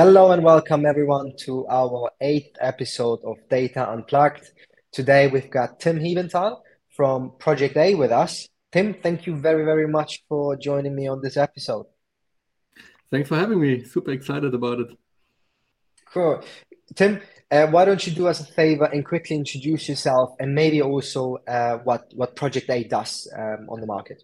Hello and welcome everyone to our eighth episode of Data Unplugged. Today we've got Tim Hiebenthal from Project A with us. Tim, thank you very, very much for joining me on this episode. Thanks for having me. Super excited about it. Cool. Tim, uh, why don't you do us a favor and quickly introduce yourself and maybe also uh, what, what Project A does um, on the market?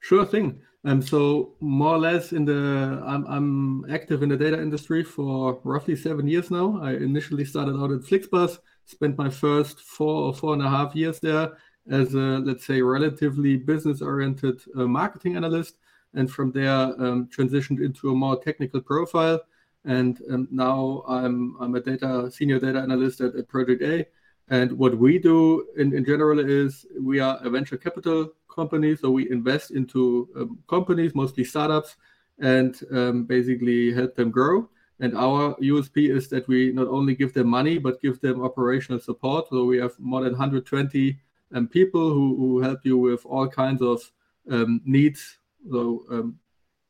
Sure thing. Um, so more or less in the, I'm, I'm active in the data industry for roughly seven years now. I initially started out at Flixbus, spent my first four or four and a half years there as a, let's say, relatively business-oriented uh, marketing analyst. And from there, um, transitioned into a more technical profile. And um, now I'm, I'm a data senior data analyst at, at Project A. And what we do in, in general is we are a venture capital company. So we invest into um, companies, mostly startups, and um, basically help them grow. And our USP is that we not only give them money, but give them operational support. So we have more than 120 um, people who, who help you with all kinds of um, needs. So um,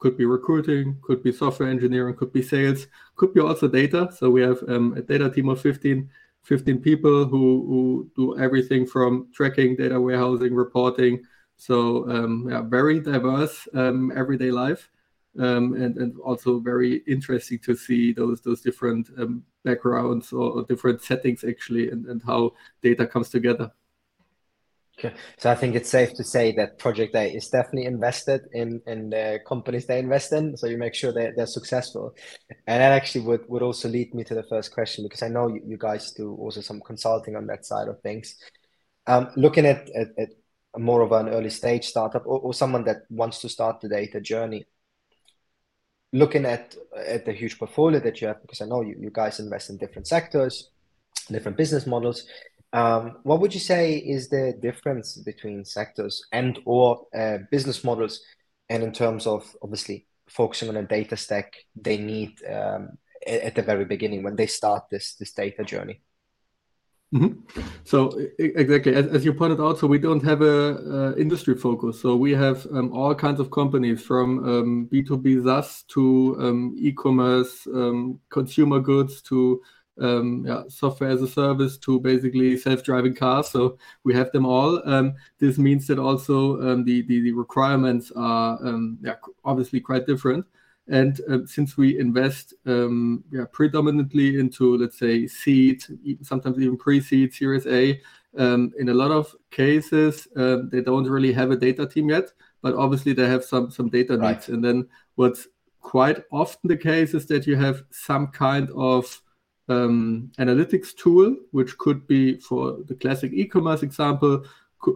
could be recruiting, could be software engineering, could be sales, could be also data. So we have um, a data team of 15 15 people who, who do everything from tracking, data warehousing, reporting, so um, yeah, very diverse um, everyday life, um, and and also very interesting to see those those different um, backgrounds or, or, different settings actually, and, and how data comes together. So I think it's safe to say that Project A is definitely invested in in the companies they invest in. So you make sure that they're successful, and that actually would would also lead me to the first question because I know you, you guys do also some consulting on that side of things. Um, looking at, at, at more of an early stage startup or, or someone that wants to start the data journey looking at at the huge portfolio that you have because i know you, you guys invest in different sectors different business models um, what would you say is the difference between sectors and or uh, business models and in terms of obviously focusing on a data stack they need um, at, the very beginning when they start this this data journey Mm-hmm. So exactly as, as, you pointed out, so we don't have a, a industry focus. So we have um, all kinds of companies from um, B2B SaaS to um, e-commerce, um, consumer goods to um, yeah, software as a service to basically self-driving cars. So we have them all. Um, this means that also the, the, the requirements are yeah, obviously quite different. And uh, since we invest um, yeah, predominantly into, let's say, seed, sometimes even pre-seed, Series A, um, in a lot of cases, um, they don't really have a data team yet, but obviously they have some some data right. needs. And then what's quite often the case is that you have some kind of um, analytics tool, which could be for the classic e-commerce example,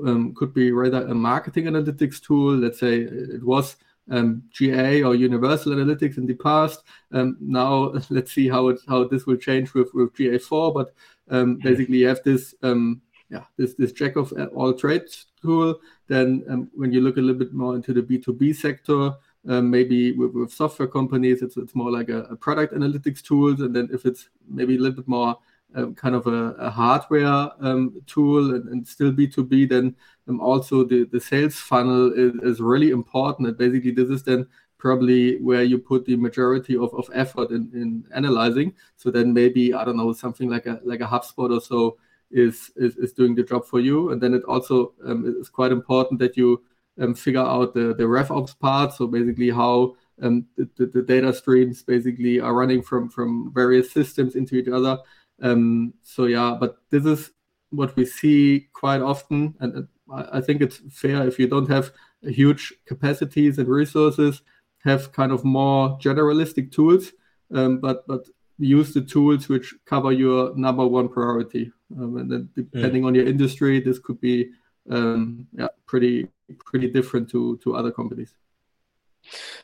um, could be rather a marketing analytics tool. Let's say it was um, GA or Universal Analytics in the past. Um, now let's see how it how this will change with with GA4. But um, basically, you have this um, yeah this this jack of all trades tool. Then um, when you look a little bit more into the B2B sector. Um, maybe with, with, software companies, it's, it's more like a, a product analytics tools. And then if it's maybe a little bit more um, kind of a, a hardware um, tool and, and, still B2B, then um, also the, the sales funnel is, is, really important. And basically, this is then probably where you put the majority of, of effort in, in analyzing. So then maybe, I don't know, something like a like a HubSpot or so is, is, is doing the job for you. And then it also um, is quite important that you um, figure out the, the RevOps part. So basically how um, the, the, data streams basically are running from, from various systems into each other um, so yeah, but this is what we see quite often, and I think it's fair if you don't have huge capacities and resources, have kind of more generalistic tools, um, but but use the tools which cover your number one priority. Um, and then depending yeah. on your industry, this could be um, yeah pretty pretty different to to other companies.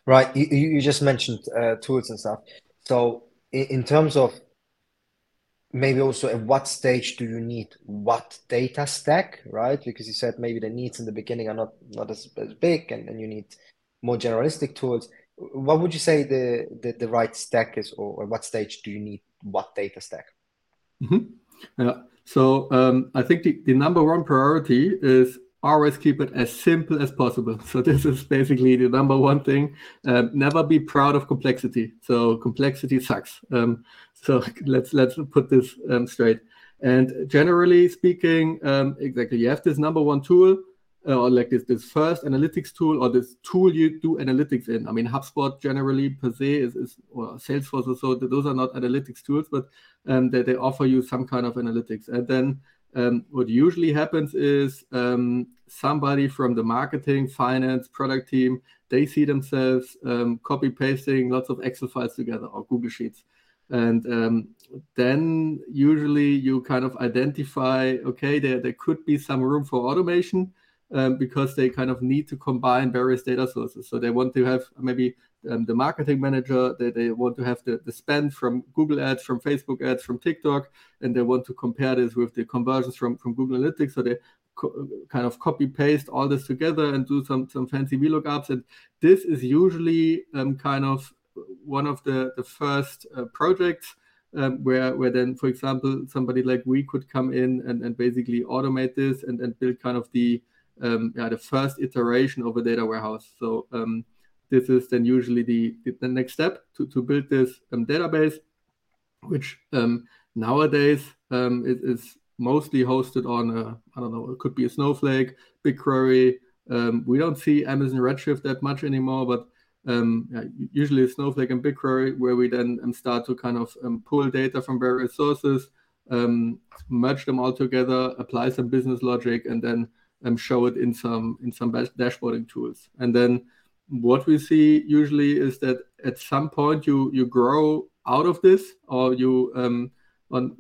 Right. You, you just mentioned uh, tools and stuff. So in, terms of maybe also at what stage do you need what data stack, right? Because you said maybe the needs in the beginning are not not as, as big, and, and you need more generalistic tools. What would you say the the, the right stack is, or, at what stage do you need what data stack? Mm-hmm. Yeah. So um, I think the, the number one priority is always keep it as simple as possible. So this is basically the number one thing. Um, never be proud of complexity. So complexity sucks. Um, so let's let's put this um, straight. And generally speaking, um, exactly, you have this number one tool, uh, or like this this first analytics tool, or this tool you do analytics in. I mean, HubSpot generally per se is, is or Salesforce or so. Those are not analytics tools, but um, they, they offer you some kind of analytics. And then um, what usually happens is um, somebody from the marketing, finance, product team, they see themselves um, copy pasting lots of Excel files together or Google Sheets. And um, then usually you kind of identify, okay, there, there could be some room for automation um, because they kind of need to combine various data sources. So they want to have maybe um, the marketing manager, they, they want to have the, the spend from Google ads, from Facebook ads, from TikTok, and they want to compare this with the conversions from, from Google Analytics. So they co- kind of copy paste all this together and do some, some fancy VLOOKUPs. And this is usually um, kind of one of the, the first uh, projects um, where where then, for example, somebody like we could come in and, and basically automate this and, and build kind of the um, yeah the first iteration of a data warehouse. So um, this is then usually the, the next step to, to build this um, database, which um, nowadays um, is, is, mostly hosted on a, I don't know, it could be a Snowflake, BigQuery. Um, we don't see Amazon Redshift that much anymore, but yeah, usually Snowflake and BigQuery, where we then start to kind of pull data from various sources, merge them all together, apply some business logic, and then show it in some in some dashboarding tools. And then what we see usually is that at some point you you grow out of this or you um on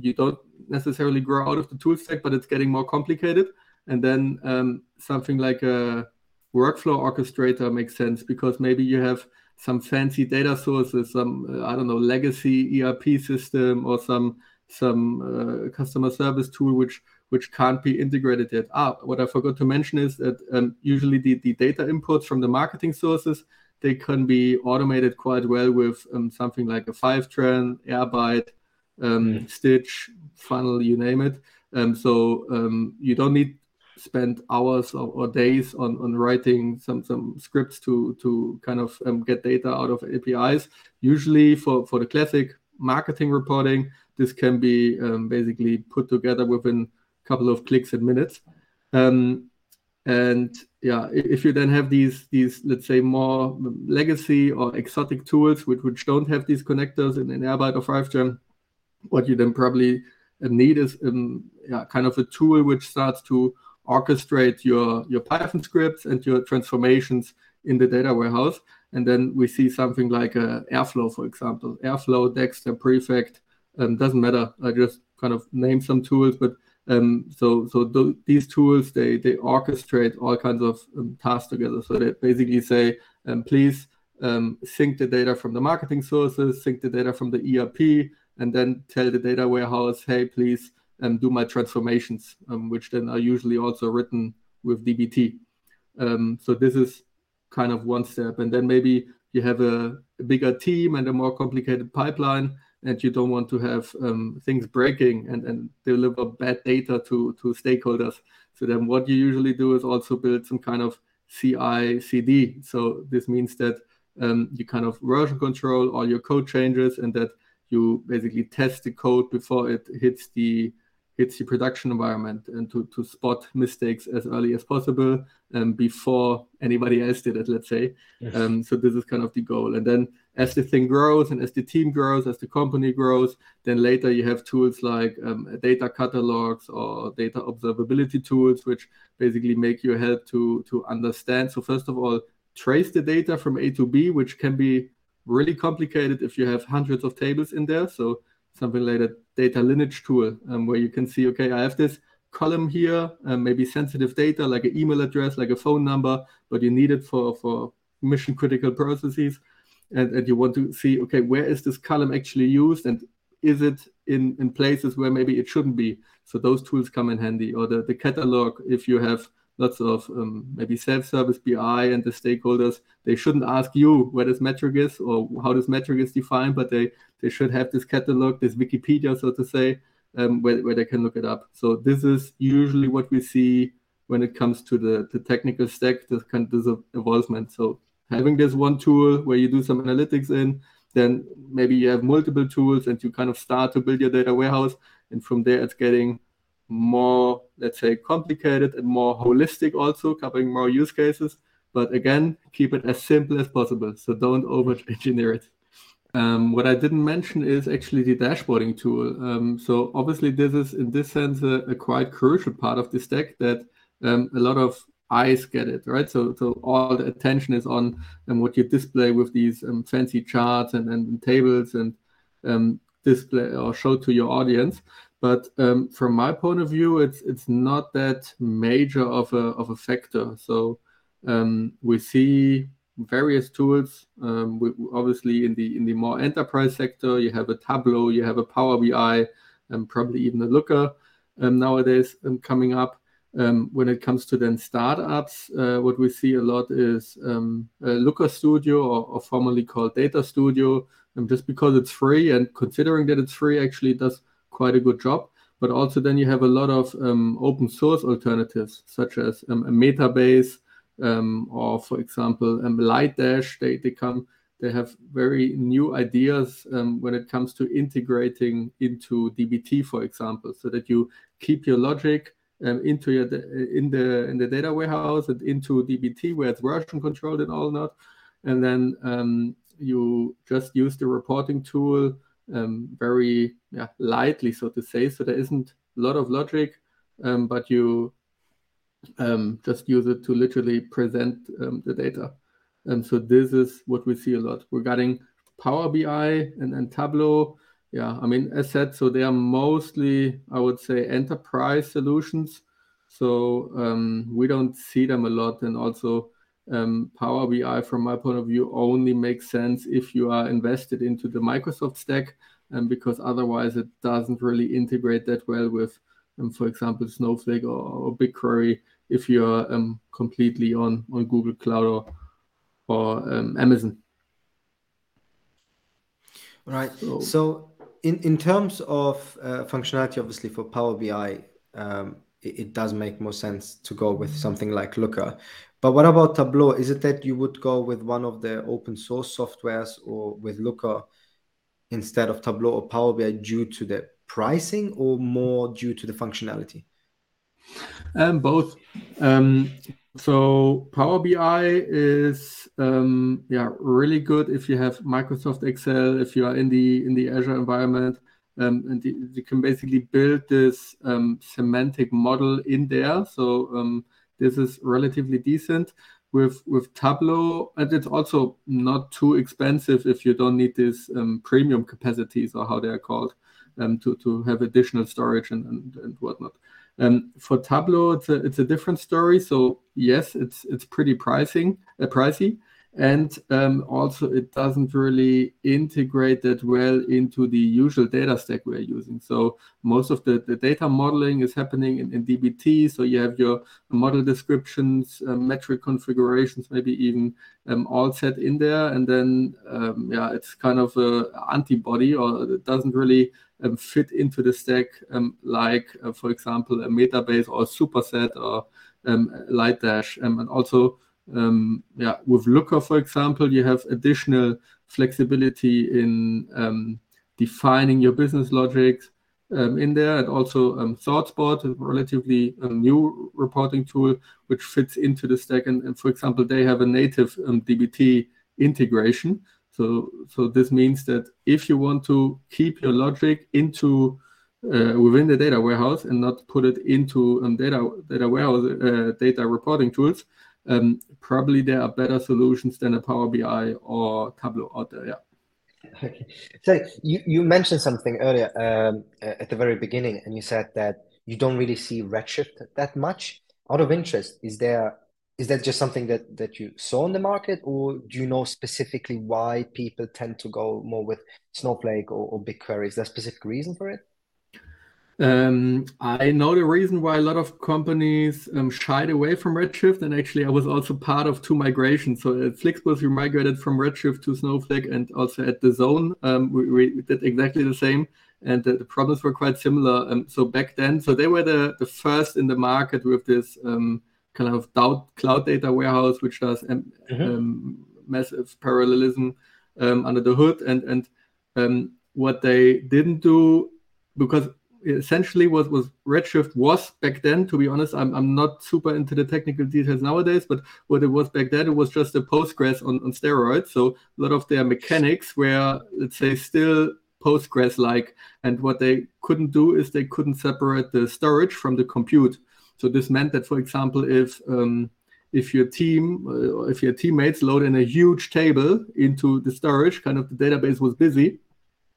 you don't necessarily grow out of the tool stack but it's getting more complicated and then um, something like a workflow orchestrator makes sense because maybe you have some fancy data sources some uh, i don't know legacy erp system or some some uh, customer service tool which which can't be integrated yet. Ah, what I forgot to mention is that um, usually the, the data inputs from the marketing sources, they can be automated quite well with um, something like a Fivetran, Airbyte, um, mm. Stitch, Funnel, you name it. Um, so um, you don't need spend hours or, or, days on, on writing some, some scripts to, to kind of um, get data out of APIs. Usually for, for the classic marketing reporting, this can be basically put together within couple of clicks and minutes. Um, and yeah, if you then have these these let's say more legacy or exotic tools which which don't have these connectors in, in Airbyte or Fivetran, what you then probably need is um, yeah, kind of a tool which starts to orchestrate your your Python scripts and your transformations in the data warehouse. And then we see something like uh, Airflow, for example. Airflow, Dagster, Prefect, um, doesn't matter. I just kind of name some tools, but um, so so th- these tools they they orchestrate all kinds of um, tasks together. So they basically say, um, please um, sync the data from the marketing sources, sync the data from the ERP, and then tell the data warehouse, hey, please um, do my transformations, um, which then are usually also written with DBT. so this is kind of one step, and then maybe you have a, a bigger team and a more complicated pipeline and you don't want to have um, things breaking and, and deliver bad data to, to stakeholders. So then what you usually do is also build some kind of CI CD. So this means that um, you kind of version control all your code changes and that you basically test the code before it hits the hits the production environment and to, to spot mistakes as early as possible um, before anybody else did it, let's say. Yes. Um, so this is kind of the goal. And then as the thing grows and as the team grows, as the company grows, then later you have tools like um, data catalogs or data observability tools, which basically make you help to, to understand. So first of all, trace the data from A to B, which can be really complicated if you have hundreds of tables in there. So something like a data lineage tool um, where you can see, okay, I have this column here, um, maybe sensitive data like an email address, like a phone number, but you need it for, for mission critical processes. And, and you want to see, okay, where is this column actually used? And is it in, in places where maybe it shouldn't be? So those tools come in handy. Or the, the catalog, if you have lots of um, maybe self-service BI and the stakeholders, they shouldn't ask you where this metric is or how this metric is defined, but they, they should have this catalog, this Wikipedia, so to say, um, where, where they can look it up. So this is usually what we see when it comes to the, the technical stack, this kind of this involvement. So having this one tool where you do some analytics in, then maybe you have multiple tools and you kind of start to build your data warehouse. And from there, it's getting more, let's say, complicated and more holistic, also covering more use cases. But again, keep it as simple as possible. So don't over engineer it. Um, what I didn't mention is actually the dashboarding tool. Um, so obviously, this is in this sense a, a quite crucial part of the stack that um, a lot of eyes get it, right? So, so all the attention is on um, what you display with these um, fancy charts and, and tables and um, display or show to your audience. But um, from my point of view, it's it's not that major of a of a factor. So um, we see various tools. Um, we, obviously, in the in the more enterprise sector, you have a Tableau, you have a Power BI, and probably even a Looker nowadays coming up. Um, when it comes to then startups, uh, what we see a lot is um, Looker Studio, or, or, formerly called Data Studio, um, just because it's free and considering that it's free, actually does quite a good job. But also then you have a lot of um, open source alternatives, such as um, a Metabase, um, or for example, Lightdash. They they come they have very new ideas um, when it comes to integrating into DBT, for example, so that you keep your logic um, into your in the in the data warehouse and into DBT where it's version controlled and all that, and then um, you just use the reporting tool um, very yeah, lightly, so to say. So there isn't a lot of logic, um, but you um, just use it to literally present um, the data. And so this is what we see a lot regarding Power BI and, and Tableau. Yeah, I mean, as said, so they are mostly, I would say, enterprise solutions. So um, we don't see them a lot. And also, um, Power BI, from my point of view, only makes sense if you are invested into the Microsoft stack, um, because otherwise it doesn't really integrate that well with, um, for example, Snowflake or, or BigQuery if you're um, completely on, on Google Cloud or, or um, Amazon. Right. So, so in, in terms of uh, functionality, obviously for Power BI, um, it, does make more sense to go with something like Looker. But what about Tableau? Is it that you would go with one of the open source softwares or with Looker instead of Tableau or Power BI due to the pricing or more due to the functionality? Um, both. Um, so Power BI is um, yeah really good if you have Microsoft Excel, if you are in the in the Azure environment, um, and the, you can basically build this um, semantic model in there. So um, this is relatively decent. With with Tableau, and it's also not too expensive if you don't need these um, premium capacities or how they are called um, to to have additional storage and and, and whatnot. Um, for Tableau, it's a it's a different story. So yes, it's it's pretty pricing uh, pricey, and um, also it doesn't really integrate that well into the usual data stack we're using. So most of the, the data modeling is happening in, in DBT. So you have your model descriptions, uh, metric configurations, maybe even um, all set in there, and then um, yeah, it's kind of a antibody, or it doesn't really um, fit into the stack, um, like, uh, for example, a Metabase or a superset or um, Lightdash. And also, um, yeah, with Looker, for example, you have additional flexibility in um, defining your business logic in there, and also ThoughtSpot, a relatively new reporting tool, which fits into the stack. And, and for example, they have a native DBT integration. So, so this means that if you want to keep your logic into uh, within the data warehouse and not put it into um, data data warehouse uh, data reporting tools, um, probably there are better solutions than a Power BI or Tableau out there. Yeah. Okay. So you, you mentioned something earlier um, at the very beginning, and you said that you don't really see Redshift that much. Out of interest, is there is that just something that that you saw in the market or do you know specifically why people tend to go more with snowflake or, or bigquery is there a specific reason for it Um, I know the reason why a lot of companies um, shied away from Redshift, and actually, I was also part of two migrations. So at Flixbus, we migrated from Redshift to Snowflake, and also at DAZN, um, we, we, did exactly the same, and the, the problems were quite similar. Um, so back then, so they were the, the first in the market with this um, kind of cloud data warehouse, which does mm-hmm. massive parallelism under the hood, and and what they didn't do because essentially what was Redshift was back then. To be honest, I'm, I'm not super into the technical details nowadays, but what it was back then, it was just a Postgres on, on steroids. So a lot of their mechanics were, let's say, still Postgres like. And what they couldn't do is they couldn't separate the storage from the compute. So this meant that, for example, if um, if your team, uh, if your teammates load in a huge table into the storage, kind of the database was busy,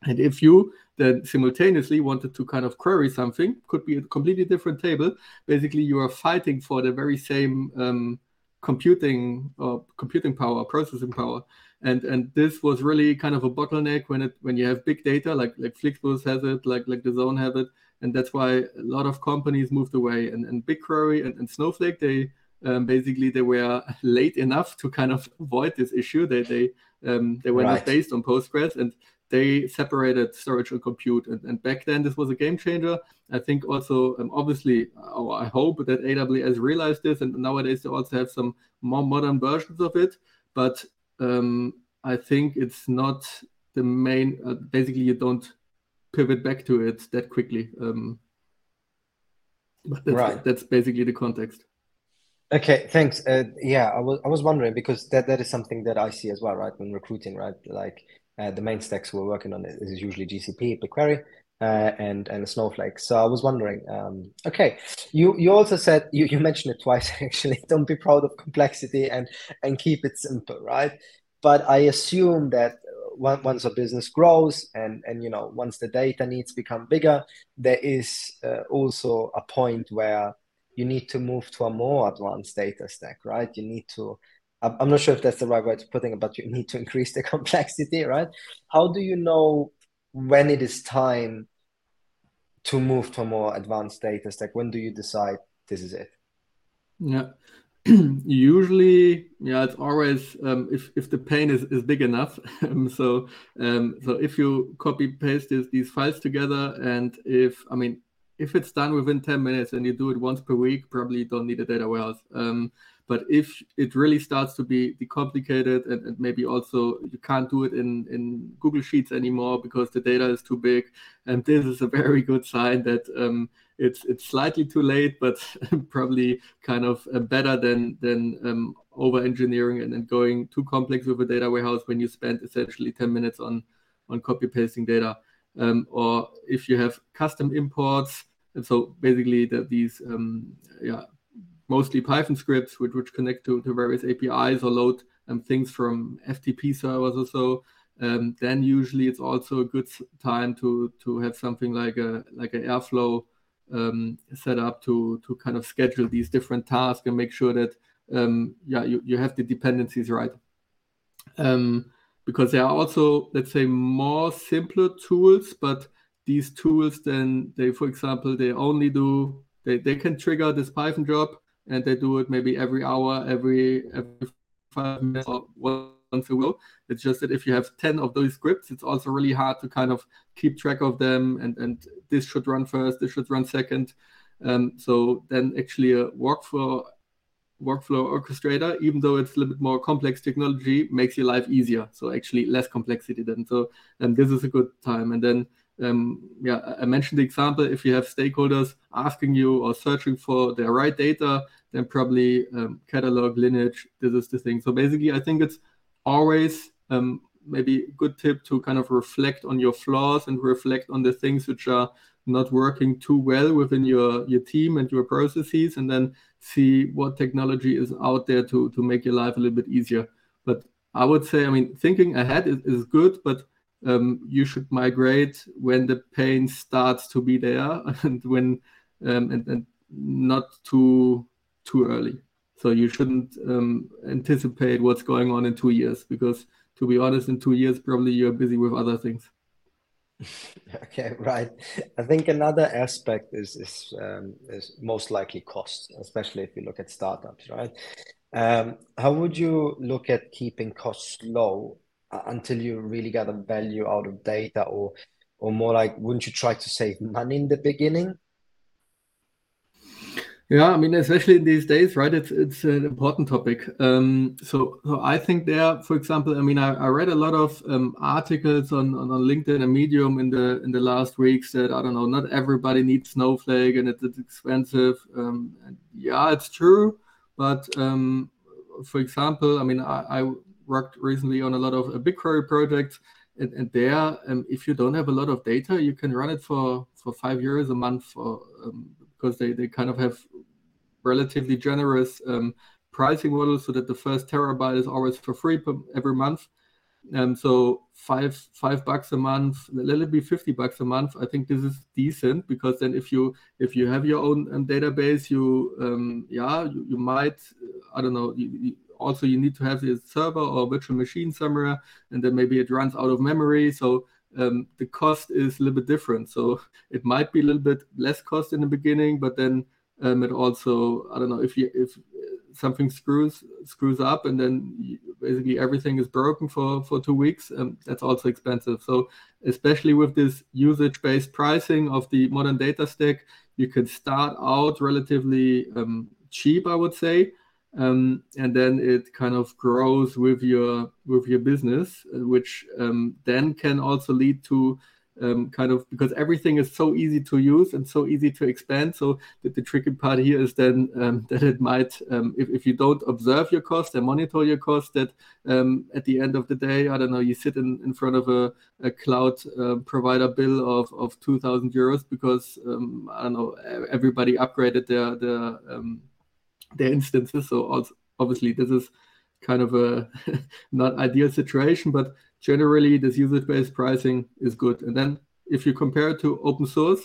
and if you then simultaneously wanted to kind of query something, could be a completely different table. Basically, you are fighting for the very same um, computing or computing power, processing power. And and this was really kind of a bottleneck when it when you have big data like like Flixbus has it, like like DAZN have it, and that's why a lot of companies moved away. And and BigQuery and, and Snowflake they um, basically they were late enough to kind of avoid this issue. They they um, they were right. based on Postgres and they separated storage and compute. And, and, back then, this was a game changer. I think also, um, obviously, uh, I hope that AWS realized this, and nowadays they also have some more modern versions of it. But um, I think it's not the main. Uh, basically, you don't pivot back to it that quickly. Um, but that's, right. that's basically the context. Okay, thanks. Uh, yeah, I was I was wondering because that that is something that I see as well, right? When recruiting, right? Like uh, the main stacks we're working on is usually GCP, BigQuery, uh, and and Snowflake. So I was wondering, um, okay, you you also said you, you mentioned it twice actually. Don't be proud of complexity and and keep it simple, right? But I assume that once a business grows and and you know once the data needs become bigger, there is uh, also a point where you need to move to a more advanced data stack, right? You need to I'm not sure if that's the right way to putting it, but you need to increase the complexity, right? How do you know when it is time to move to a more advanced data stack? When do you decide this is it? Yeah. Usually, yeah, it's always um, if if the pain is, is big enough. Um, so um, so if you copy paste this, these files together, and if I mean if it's done within 10 minutes and you do it once per week, probably you don't need a data warehouse. Um, but if it really starts to be complicated and, and, maybe also you can't do it in, in Google Sheets anymore because the data is too big, and this is a very good sign that um, it's it's slightly too late, but probably kind of uh, better than than um, over engineering and, and going too complex with a data warehouse when you spend essentially 10 minutes on on copy pasting data. Um, or if you have custom imports, and so basically that these um, yeah mostly Python scripts which, which connect to, to various APIs or load um, things from FTP servers or so. Um, then usually it's also a good time to to have something like a like an Airflow um, set up to to kind of schedule these different tasks and make sure that um, yeah you, you have the dependencies right. Um, because there are also let's say more simpler tools, but these tools then they for example they only do they, they can trigger this Python job and they do it maybe every hour, every every five minutes or once a week. It's just that if you have 10 of those scripts, it's also really hard to kind of keep track of them and, and this should run first, this should run second. Um, so then actually a workflow workflow orchestrator, even though it's a little bit more complex technology, makes your life easier. So actually less complexity then. So and this is a good time. And then um, yeah, I mentioned the example. If you have stakeholders asking you or searching for the right data, then probably um, catalog lineage. This is the thing. So basically, I think it's always um, maybe a good tip to kind of reflect on your flaws and reflect on the things which are not working too well within your your team and your processes, and then see what technology is out there to to make your life a little bit easier. But I would say, I mean, thinking ahead is, is good, but um, you should migrate when the pain starts to be there and when um, and, and not too too early. So you shouldn't um, anticipate what's going on in two years because, to be honest, in two years probably you're busy with other things. Okay, right. I think another aspect is is um, is most likely cost, especially if you look at startups, right? Um, how would you look at keeping costs low until you really get a value out of data, or or more like, wouldn't you try to save money in the beginning? Yeah, I mean, especially in these days, right? It's it's an important topic. Um, so, so I think there, for example, I mean, I, I read a lot of um, articles on, on, on LinkedIn and Medium in the in the last weeks that I don't know, not everybody needs Snowflake and it's, it's expensive. Um, yeah, it's true, but um, for example, I mean, I, I, worked recently on a lot of uh, BigQuery projects, and, and there, um, if you don't have a lot of data, you can run it for for five years a month um, because they, they kind of have relatively generous um, pricing model so that the first terabyte is always for free per, every month. Um, so five five bucks a month, let it be fifty bucks a month. I think this is decent because then if you if you have your own um, database, you um, yeah you, you might I don't know. You, also, you need to have a server or virtual machine somewhere, and then maybe it runs out of memory. So um, the cost is a little bit different. So it might be a little bit less cost in the beginning, but then um, it also I don't know if you if something screws screws up and then basically everything is broken for for two weeks um, that's also expensive so especially with this usage based pricing of the modern data stack you can start out relatively um, cheap i would say um, and then it kind of grows with your with your business which um, then can also lead to um, kind of because everything is so easy to use and so easy to expand. So the, the tricky part here is then um, that it might, um, if, if you don't observe your cost and monitor your cost, that um, at the end of the day, I don't know, you sit in, in front of a, a cloud uh, provider bill of, of 2,000 euros because, um, I don't know, everybody upgraded their, their, their instances. So obviously this is kind of a not ideal situation, but generally this usage-based pricing is good. And then if you compare it to open source,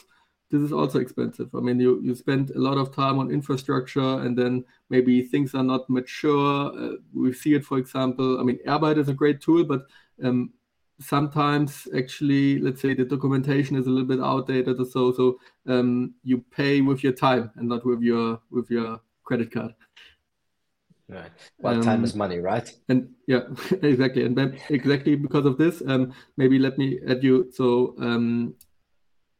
this is also expensive. I mean, you, you spend a lot of time on infrastructure and then maybe things are not mature. Uh, we see it, for example, I mean, Airbyte is a great tool, but um, sometimes actually, let's say the documentation is a little bit outdated or so. So um, you pay with your time and not with your with your credit card. Right. Well, um, time is money, right? And yeah, exactly. And then exactly because of this, um, maybe let me add you. So, um,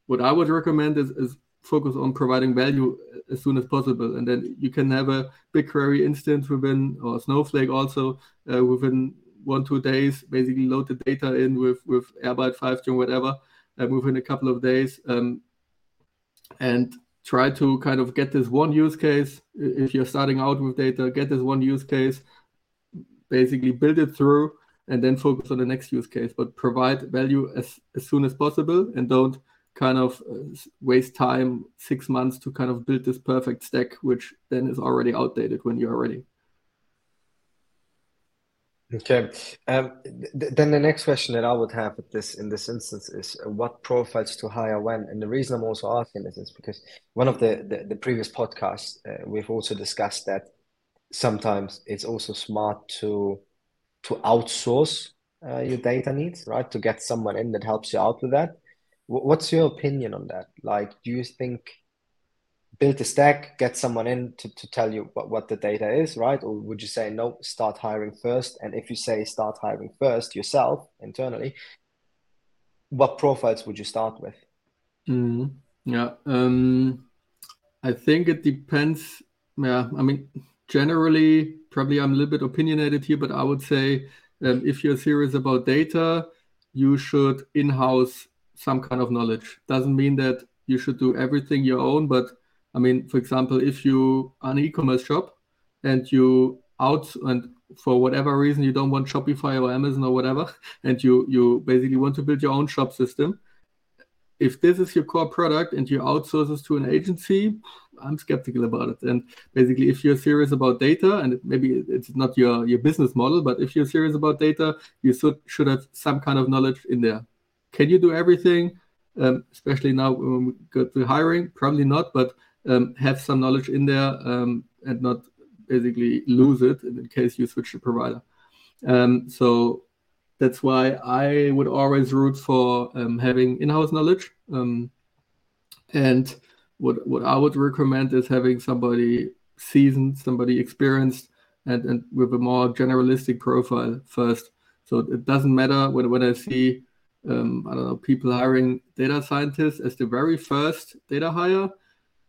what I would recommend is, is focus on providing value as soon as possible, and then you can have a BigQuery instance within or Snowflake also uh, within one two days. Basically, load the data in with with Airbyte five or whatever uh, within a couple of days. Um, and try to kind of get this one use case. If you're starting out with data, get this one use case, basically build it through, and then focus on the next use case. But provide value as, as soon as possible and don't kind of uh, waste time six months to kind of build this perfect stack, which then is already outdated when you're ready. Okay. Um, th then the next question that I would have at this in this instance is uh, what profiles to hire when? And the reason I'm also asking this is because one of the the, the previous podcasts uh, we've also discussed that sometimes it's also smart to to outsource uh, your data needs, right? To get someone in that helps you out with that. W what's your opinion on that? Like, do you think build a stack, get someone in to, to tell you what, what the data is, right? Or would you say, no, start hiring first? And if you say start hiring first yourself internally, what profiles would you start with? Mm, yeah, um, I think it depends. Yeah, I mean, generally, probably I'm a little bit opinionated here, but I would say um, if you're serious about data, you should in house some kind of knowledge. Doesn't mean that you should do everything your own, but I mean, for example, if you are an e-commerce shop and you out and for whatever reason you don't want Shopify or Amazon or whatever, and you you basically want to build your own shop system. If this is your core product and you outsource this to an agency, I'm skeptical about it. And basically, if you're serious about data, and maybe it's not your your business model, but if you're serious about data, you should should have some kind of knowledge in there. Can you do everything? Um, especially now when we go to hiring, probably not, but um, have some knowledge in there um, and not basically lose it in case you switch the provider. Um, so that's why I would always root for um, having in-house knowledge. Um, and what what I would recommend is having somebody seasoned, somebody experienced, and and with a more generalistic profile first. So it doesn't matter when when I see um, I don't know people hiring data scientists as the very first data hire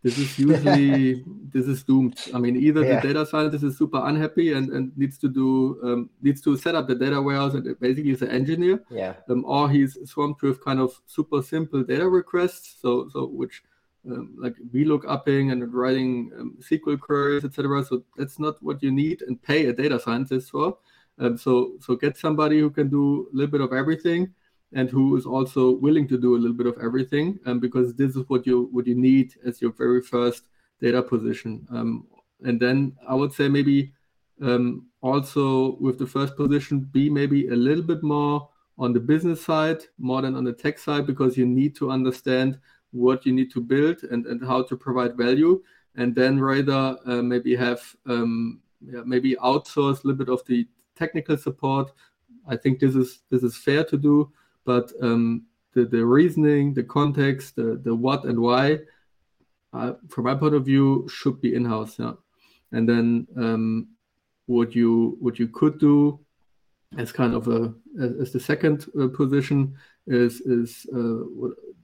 this is usually this is doomed. I mean, either yeah. the data scientist is super unhappy and, and needs to do um, needs to set up the data warehouse and basically is an engineer, yeah, um, or he's swamped with kind of super simple data requests, so so which um, like VLOOKUPing and writing um, SQL queries, etc. So that's not what you need and pay a data scientist for. Um, so so get somebody who can do a little bit of everything and who is also willing to do a little bit of everything um, because this is what you what you need as your very first data position. Um, and then i would say maybe um, also with the first position be maybe a little bit more on the business side more than on the tech side because you need to understand what you need to build and, and how to provide value. And then rather uh, maybe have um, yeah, maybe outsource a little bit of the technical support. I think this is this is fair to do but um, the, the reasoning, the context, the, the what and why, uh, from my point of view, should be in-house. Yeah, and then um, what you what you could do as kind of a as, the second uh, position is is uh,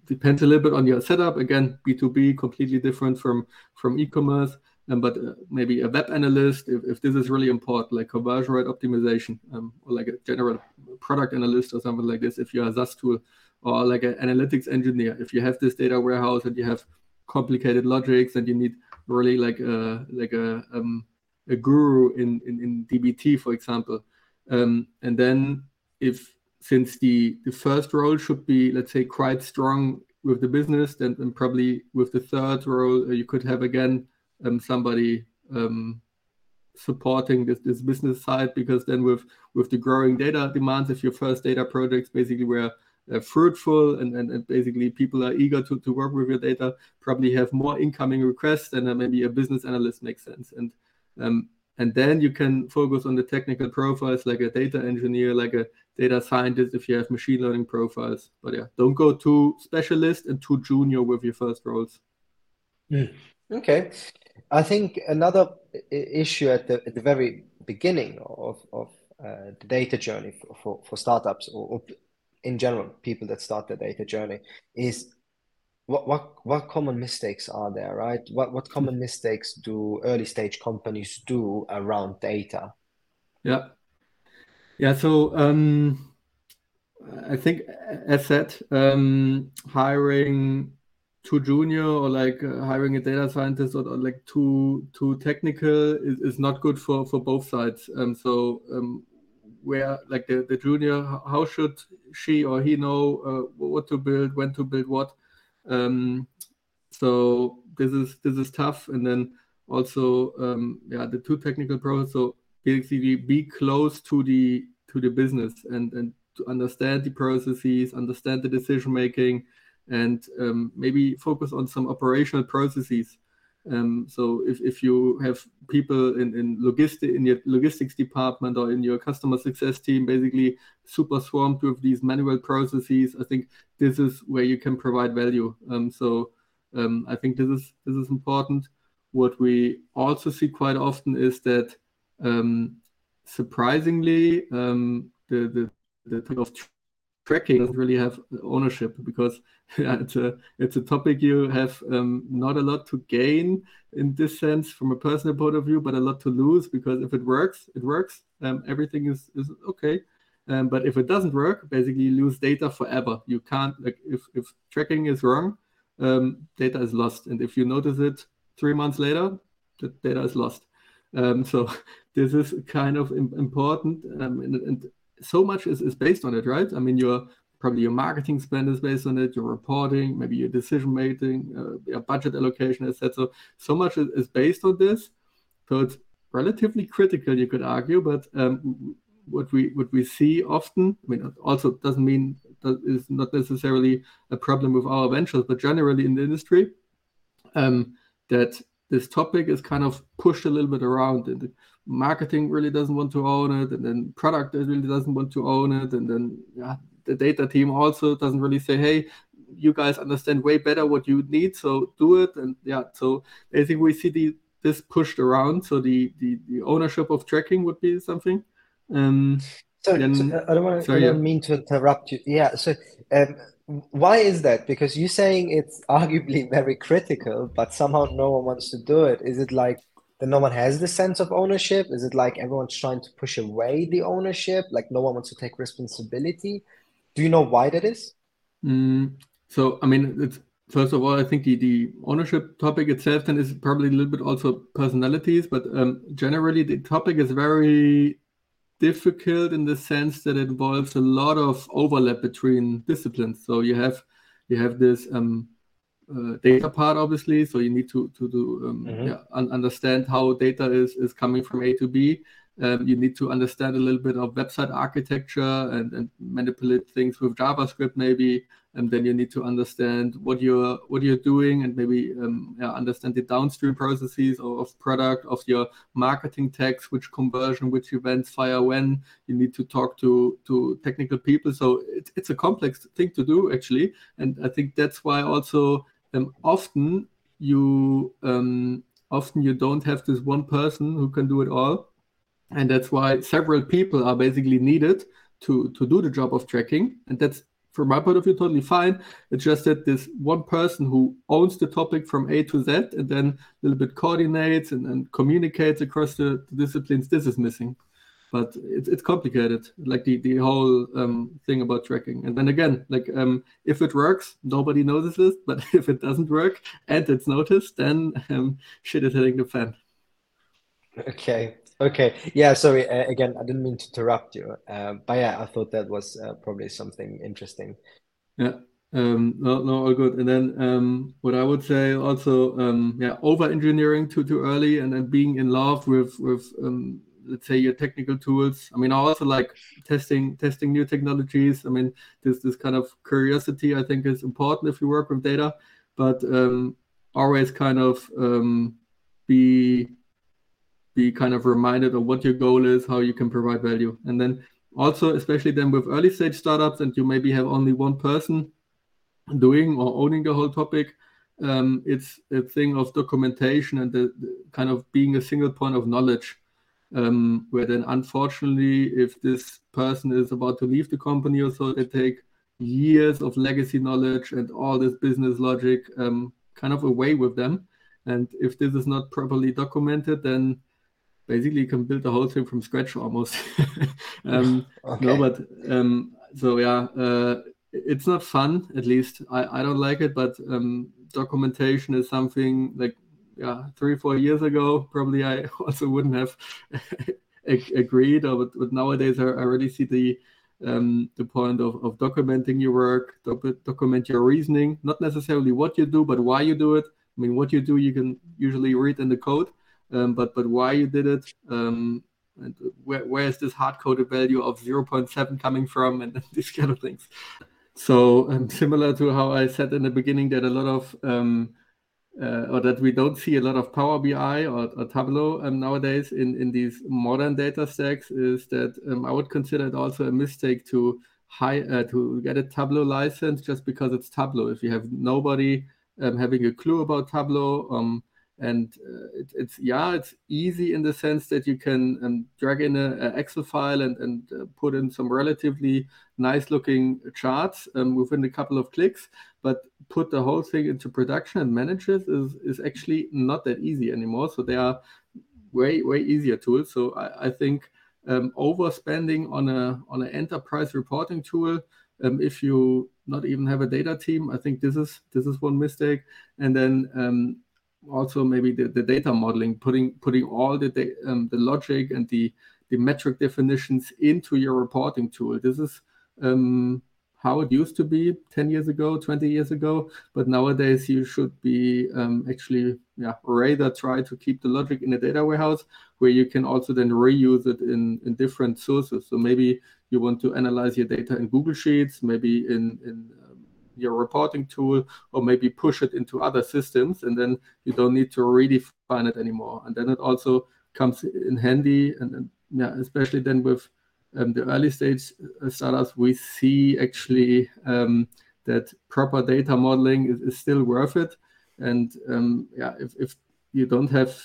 depends a little bit on your setup. Again, B two B completely different from from e-commerce um, but uh, maybe a web analyst if, if this is really important, like conversion rate optimization, um, or like a general product analyst or something like this, if you're a SaaS tool, or like an analytics engineer, if you have this data warehouse and you have complicated logics and you need really like a like a um, a guru in, in in DBT, for example, um, and then if since the the first role should be let's say quite strong with the business, then, then probably with the third role uh, you could have again um, somebody um, supporting this, this business side because then with with the growing data demands if your first data projects basically were uh, fruitful and, and, and basically people are eager to, to work with your data probably have more incoming requests and uh, maybe a business analyst makes sense. And um, and then you can focus on the technical profiles like a data engineer like a data scientist if you have machine learning profiles. But yeah don't go too specialist and too junior with your first roles. Mm. okay I think another issue at the, at the very beginning of, of uh, the data journey for, for, for startups or, or, in general people that start the data journey is what, what what common mistakes are there right? What what common hmm. mistakes do early stage companies do around data? Yeah. Yeah so um i think as said um hiring too junior or like uh, hiring a data scientist or, or, like too too technical is, is not good for for both sides. Um so um where like the, the junior how should she or he know uh, what to build when to build what? Um so this is this is tough. And then also um yeah the too technical process. So basically be close to the to the business and and to understand the processes understand the decision making and um, maybe focus on some operational processes. Um, so if, if you have people in, in logistic in your logistics department or in your customer success team basically super swamped with these manual processes, I think this is where you can provide value. Um, so um, I think this is this is important. What we also see quite often is that um, surprisingly um, the the the type of tracking doesn't really have ownership because yeah, it's a it's a topic you have um, not a lot to gain in this sense from a personal point of view, but a lot to lose because if it works, it works. Um, everything is is okay. Um, but if it doesn't work, basically you lose data forever. You can't like if if tracking is wrong, um, data is lost, and if you notice it three months later, the data is lost. Um, so this is kind of important, um, and, and, so much is, is based on it, right? I mean, your probably your marketing spend is based on it, your reporting, maybe your decision making, uh, your budget allocation, etc. So, so much is, is, based on this. So it's relatively critical, you could argue. But um, what we what we see often, I mean, also doesn't mean that is not necessarily a problem with our ventures, but generally in the industry, um, that this topic is kind of pushed a little bit around. And marketing really doesn't want to own it, and then product really doesn't want to own it, and then yeah, the data team also doesn't really say, hey, you guys understand way better what you need, so do it. And yeah, so I think we see the this pushed around. So the the, the ownership of tracking would be something. Um, so, then, so I don't want to. Sorry, I don't yeah. mean to interrupt you. Yeah. So um, why is that? Because you're saying it's arguably very critical, but somehow no one wants to do it. Is it like that no one has the sense of ownership? Is it like everyone's trying to push away the ownership? Like no one wants to take responsibility? Do you know why that is? Mm, so, I mean, first of all, I think the, the ownership topic itself then is probably a little bit also personalities, but um, generally the topic is very difficult in the sense that it involves a lot of overlap between disciplines. So you have you have this um, uh, data part obviously, so you need to to do um, mm-hmm. yeah, un- understand how data is is coming from A to B. Um, you need to understand a little bit of website architecture and, and manipulate things with JavaScript maybe. And then you need to understand what you're what you're doing and maybe um, yeah, understand the downstream processes of, of, product of your marketing text which conversion which events fire when. You need to talk to to technical people. So it's, it's a complex thing to do actually. And i think that's why also um, often you um, often you don't have this one person who can do it all and that's why several people are basically needed to to do the job of tracking and that's from my point of view, totally fine. It's just that this one person who owns the topic from A to Z and then a little bit coordinates and, and communicates across the, the, disciplines, this is missing. But it's, it's complicated, like the, the whole um, thing about tracking. And then again, like um, if it works, nobody notices. But if it doesn't work and it's noticed, then um, shit is hitting the fan. Okay. Okay. Yeah. Sorry. Uh, again, I didn't mean to interrupt you. Uh, but yeah, I thought that was uh, probably something interesting. Yeah. Um, no, no, all good. And then um, what I would say also, um, yeah, over engineering too too early, and then being in love with with um, let's say your technical tools. I mean, I also like testing testing new technologies. I mean, this this kind of curiosity I think is important if you work with data, but um, always kind of um, be be kind of reminded of what your goal is, how you can provide value. And then also, especially then with early stage startups, and you maybe have only one person doing or owning the whole topic, um, it's a thing of documentation and the, the, kind of being a single point of knowledge. Um, where then, unfortunately, if this person is about to leave the company or so, they take years of legacy knowledge and all this business logic um, kind of away with them. And if this is not properly documented, then basically you can build the whole thing from scratch almost. um, okay. No, but um, so yeah, uh, it's not fun. At least I, I don't like it. But um, documentation is something like yeah, three four years ago probably I also wouldn't have agreed. Or but, but nowadays I, I really see the um, the point of, of documenting your work, doc- document your reasoning, not necessarily what you do, but why you do it. I mean, what you do, you can usually read in the code, um, but but why you did it, um, and where, where is this hard coded value of 0.7 coming from, and these kind of things. So um, similar to how I said in the beginning that a lot of um, uh, or that we don't see a lot of Power BI or, or Tableau um, nowadays in, in these modern data stacks is that um, I would consider it also a mistake to high uh, to get a Tableau license just because it's Tableau. If you have nobody um, having a clue about Tableau, um, and uh, it, it's yeah it's easy in the sense that you can um, drag in a, a, excel file and, and uh, put in some relatively nice looking charts um, within a couple of clicks. But put the whole thing into production and manage it is, is actually not that easy anymore. So they are way way easier tools. So i, I think um, overspending on a on an enterprise reporting tool um, if you not even have a data team i think this is this is one mistake. And then um, also maybe the, the data modeling, putting putting all the um, the logic and the the metric definitions into your reporting tool. This is um, how it used to be 10 years ago, 20 years ago. But nowadays, you should be um, actually, yeah, rather try to keep the logic in a data warehouse where you can also then reuse it in, in different sources. So maybe you want to analyze your data in Google Sheets, maybe in, in your reporting tool or maybe push it into other systems and then you don't need to redefine it anymore and then it also comes in handy. And, and yeah, especially then with um, the early stage uh, startups, we see actually um, that proper data modeling is, is still worth it. And um, yeah, if, if you don't have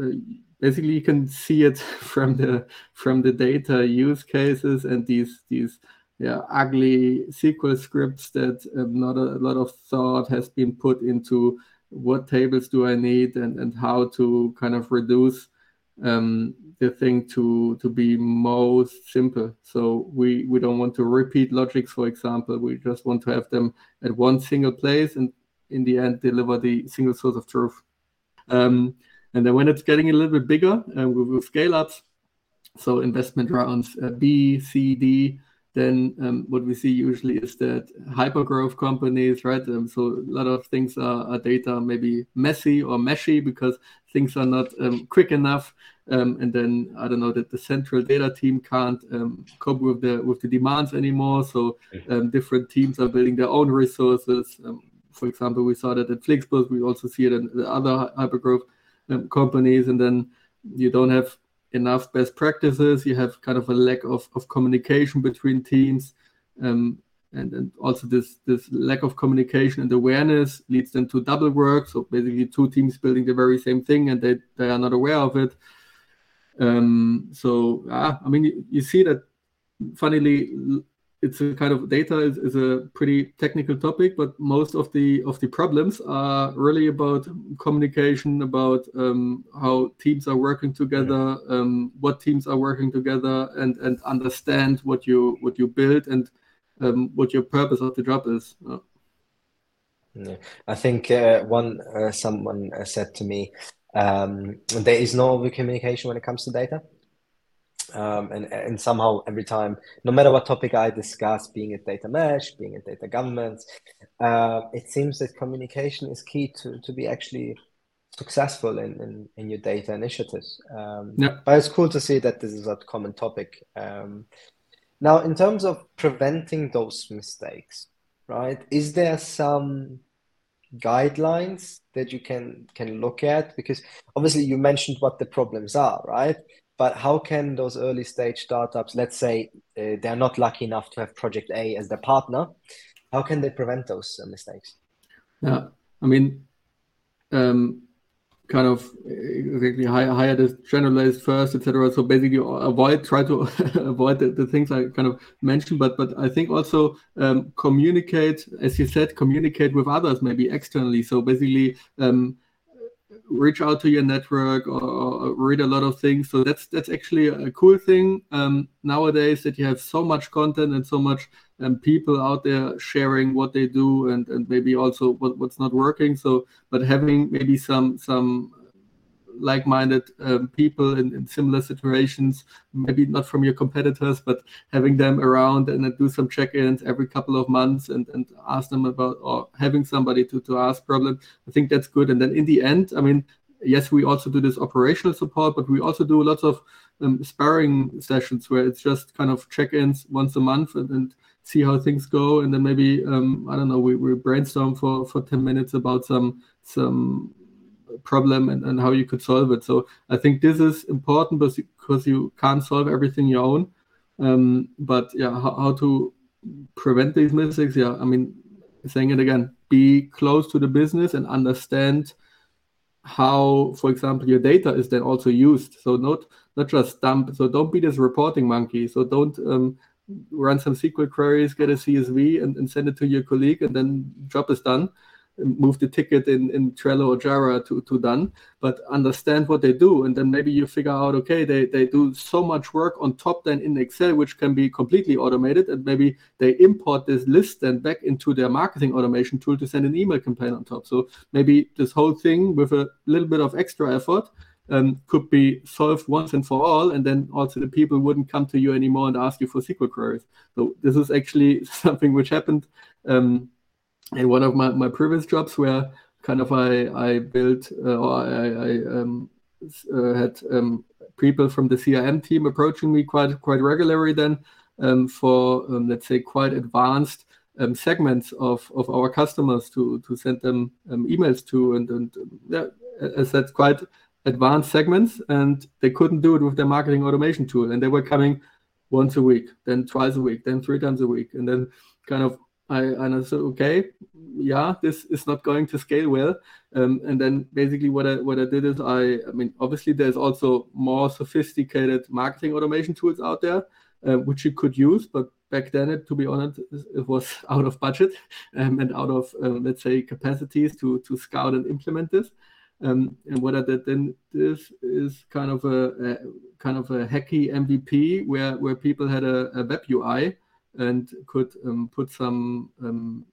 uh, basically you can see it from the from the data use cases and these these yeah ugly SQL scripts that um, not a, lot of thought has been put into what tables do I need and and how to kind of reduce um, the thing to to be most simple. So we we don't want to repeat logics, for example. We just want to have them at one single place and in the end deliver the single source of truth. Um, and then when it's getting a little bit bigger uh, with, with scale ups, so investment rounds uh, B, C, D, then um, what we see usually is that hyper growth companies, right? Um, so a lot of things are, are, data maybe messy or meshy because things are not um, quick enough. Um, and then I don't know that the central data team can't um, cope with the with the demands anymore. So mm-hmm. um, different teams are building their own resources. for example, we saw that at Flixbus. We also see it in the other hypergrowth um, companies, and then you don't have enough best practices. You have kind of a lack of, of communication between teams. Um, and, and also this this lack of communication and awareness leads them to double work. So basically, two teams building the very same thing and they, they are not aware of it. Um, so ah, I mean, you, you see that funnily it's a kind of data is, is a pretty technical topic, but most of the of the problems are really about communication, about um, how teams are working together, um, what teams are working together, and and understand what you what you build and um, what your purpose of the job is. Uh, yeah. I think uh, one uh, someone uh, said to me, um, there is no over communication when it comes to data um, and, and somehow every time, no matter what topic I discuss, being it data mesh, being it data governance, uh, it seems that communication is key to, to be actually successful in, in, in your data initiatives. Um, yeah. But it's cool to see that this is a common topic. Um, now, in terms of preventing those mistakes, right, is there some guidelines that you can can look at because obviously you mentioned what the problems are right but how can those early stage startups, let's say uh, they're not lucky enough to have Project A as their partner, how can they prevent those uh, mistakes? Yeah, I mean, um, kind of exactly hire, hire the generalist first, etc. So basically, avoid try to avoid the, the, things I kind of mentioned, but but I think also um, communicate, as you said, communicate with others maybe externally. So basically. Um, reach out to your network or, read a lot of things. So that's that's actually a cool thing um, nowadays that you have so much content and so much um, people out there sharing what they do and and maybe also what, what's not working. So but having maybe some some like-minded um, people in, in, similar situations maybe not from your competitors but having them around and then do some check-ins every couple of months and, and ask them about or having somebody to, to ask problems i think that's good. And then in the end i mean yes we also do this operational support but we also do lots of um, sparring sessions where it's just kind of check-ins once a month and, and see how things go. And then maybe um, i don't know we, we brainstorm for for 10 minutes about some some problem and, and how you could solve it. So I think this is important because you can't solve everything your own. Um, but yeah, how, how to prevent these mistakes? Yeah, I mean, saying it again, be close to the business and understand how, for example, your data is then also used. So not not just dump. So don't be this reporting monkey. So don't um, run some SQL queries, get a CSV, and, and send it to your colleague, and then job is done move the ticket in, in Trello or Jira to, to done, but understand what they do. And then maybe you figure out, okay, they, they do so much work on top then in Excel, which can be completely automated. And maybe they import this list then back into their marketing automation tool to send an email campaign on top. So maybe this whole thing with a little bit of extra effort um, could be solved once and for all, and then also the people wouldn't come to you anymore and ask you for SQL queries. So this is actually something which happened um, in one of my, my previous jobs where kind of I, I built uh, or I, I um, uh, had um, people from the CRM team approaching me quite quite regularly then um, for um, let's say quite advanced um, segments of, of our customers to to send them um, emails to and and yeah as that's quite advanced segments and they couldn't do it with their marketing automation tool. And they were coming once a week, then twice a week, then three times a week. And then kind of I, and I said, okay, yeah, this is not going to scale well. Um, and then basically what I what I did is I I mean obviously there's also more sophisticated marketing automation tools out there uh, which you could use, but back then it, to be honest it was out of budget um, and out of um, let's say capacities to to scout and implement this. Um, and what I did then this is kind of a, a, kind of a hacky MVP where where people had a, a web UI and could um, put some um,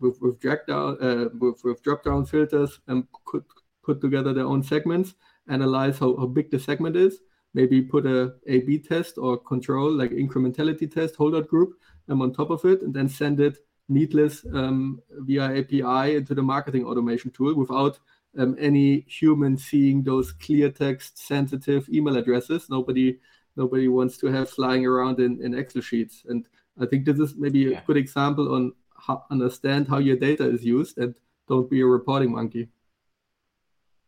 with with drag down uh, with, with drop down filters and could put together their own segments, analyze how, how big the segment is, maybe put a A/B test or control like incrementality test holdout group um, on top of it, and then send it needless um, via API into the marketing automation tool without um, any human seeing those clear text sensitive email addresses. Nobody nobody wants to have flying around in, in Excel sheets. And I think this is maybe yeah. a good example on how, understand how your data is used and don't be a reporting monkey.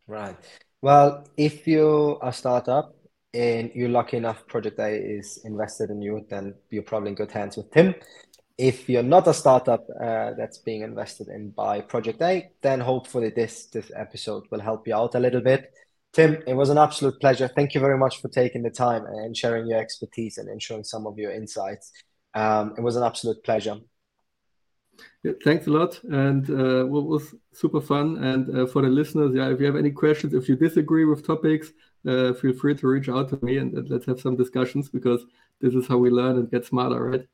Right. Well, if you're a startup and you're lucky enough Project A is invested in you, then you're probably in good hands with Tim. If you're not a startup uh, that's being invested in by Project A, then hopefully this this episode will help you out a little bit. Tim, it was an absolute pleasure. Thank you very much for taking the time and sharing your expertise and sharing some of your insights. Um, it was an absolute pleasure. Yeah, thanks a lot, and uh, what was super fun. And uh, for the listeners, yeah, if you have any questions, if you disagree with topics, uh, feel free to reach out to me and, and let's have some discussions because this is how we learn and get smarter, right?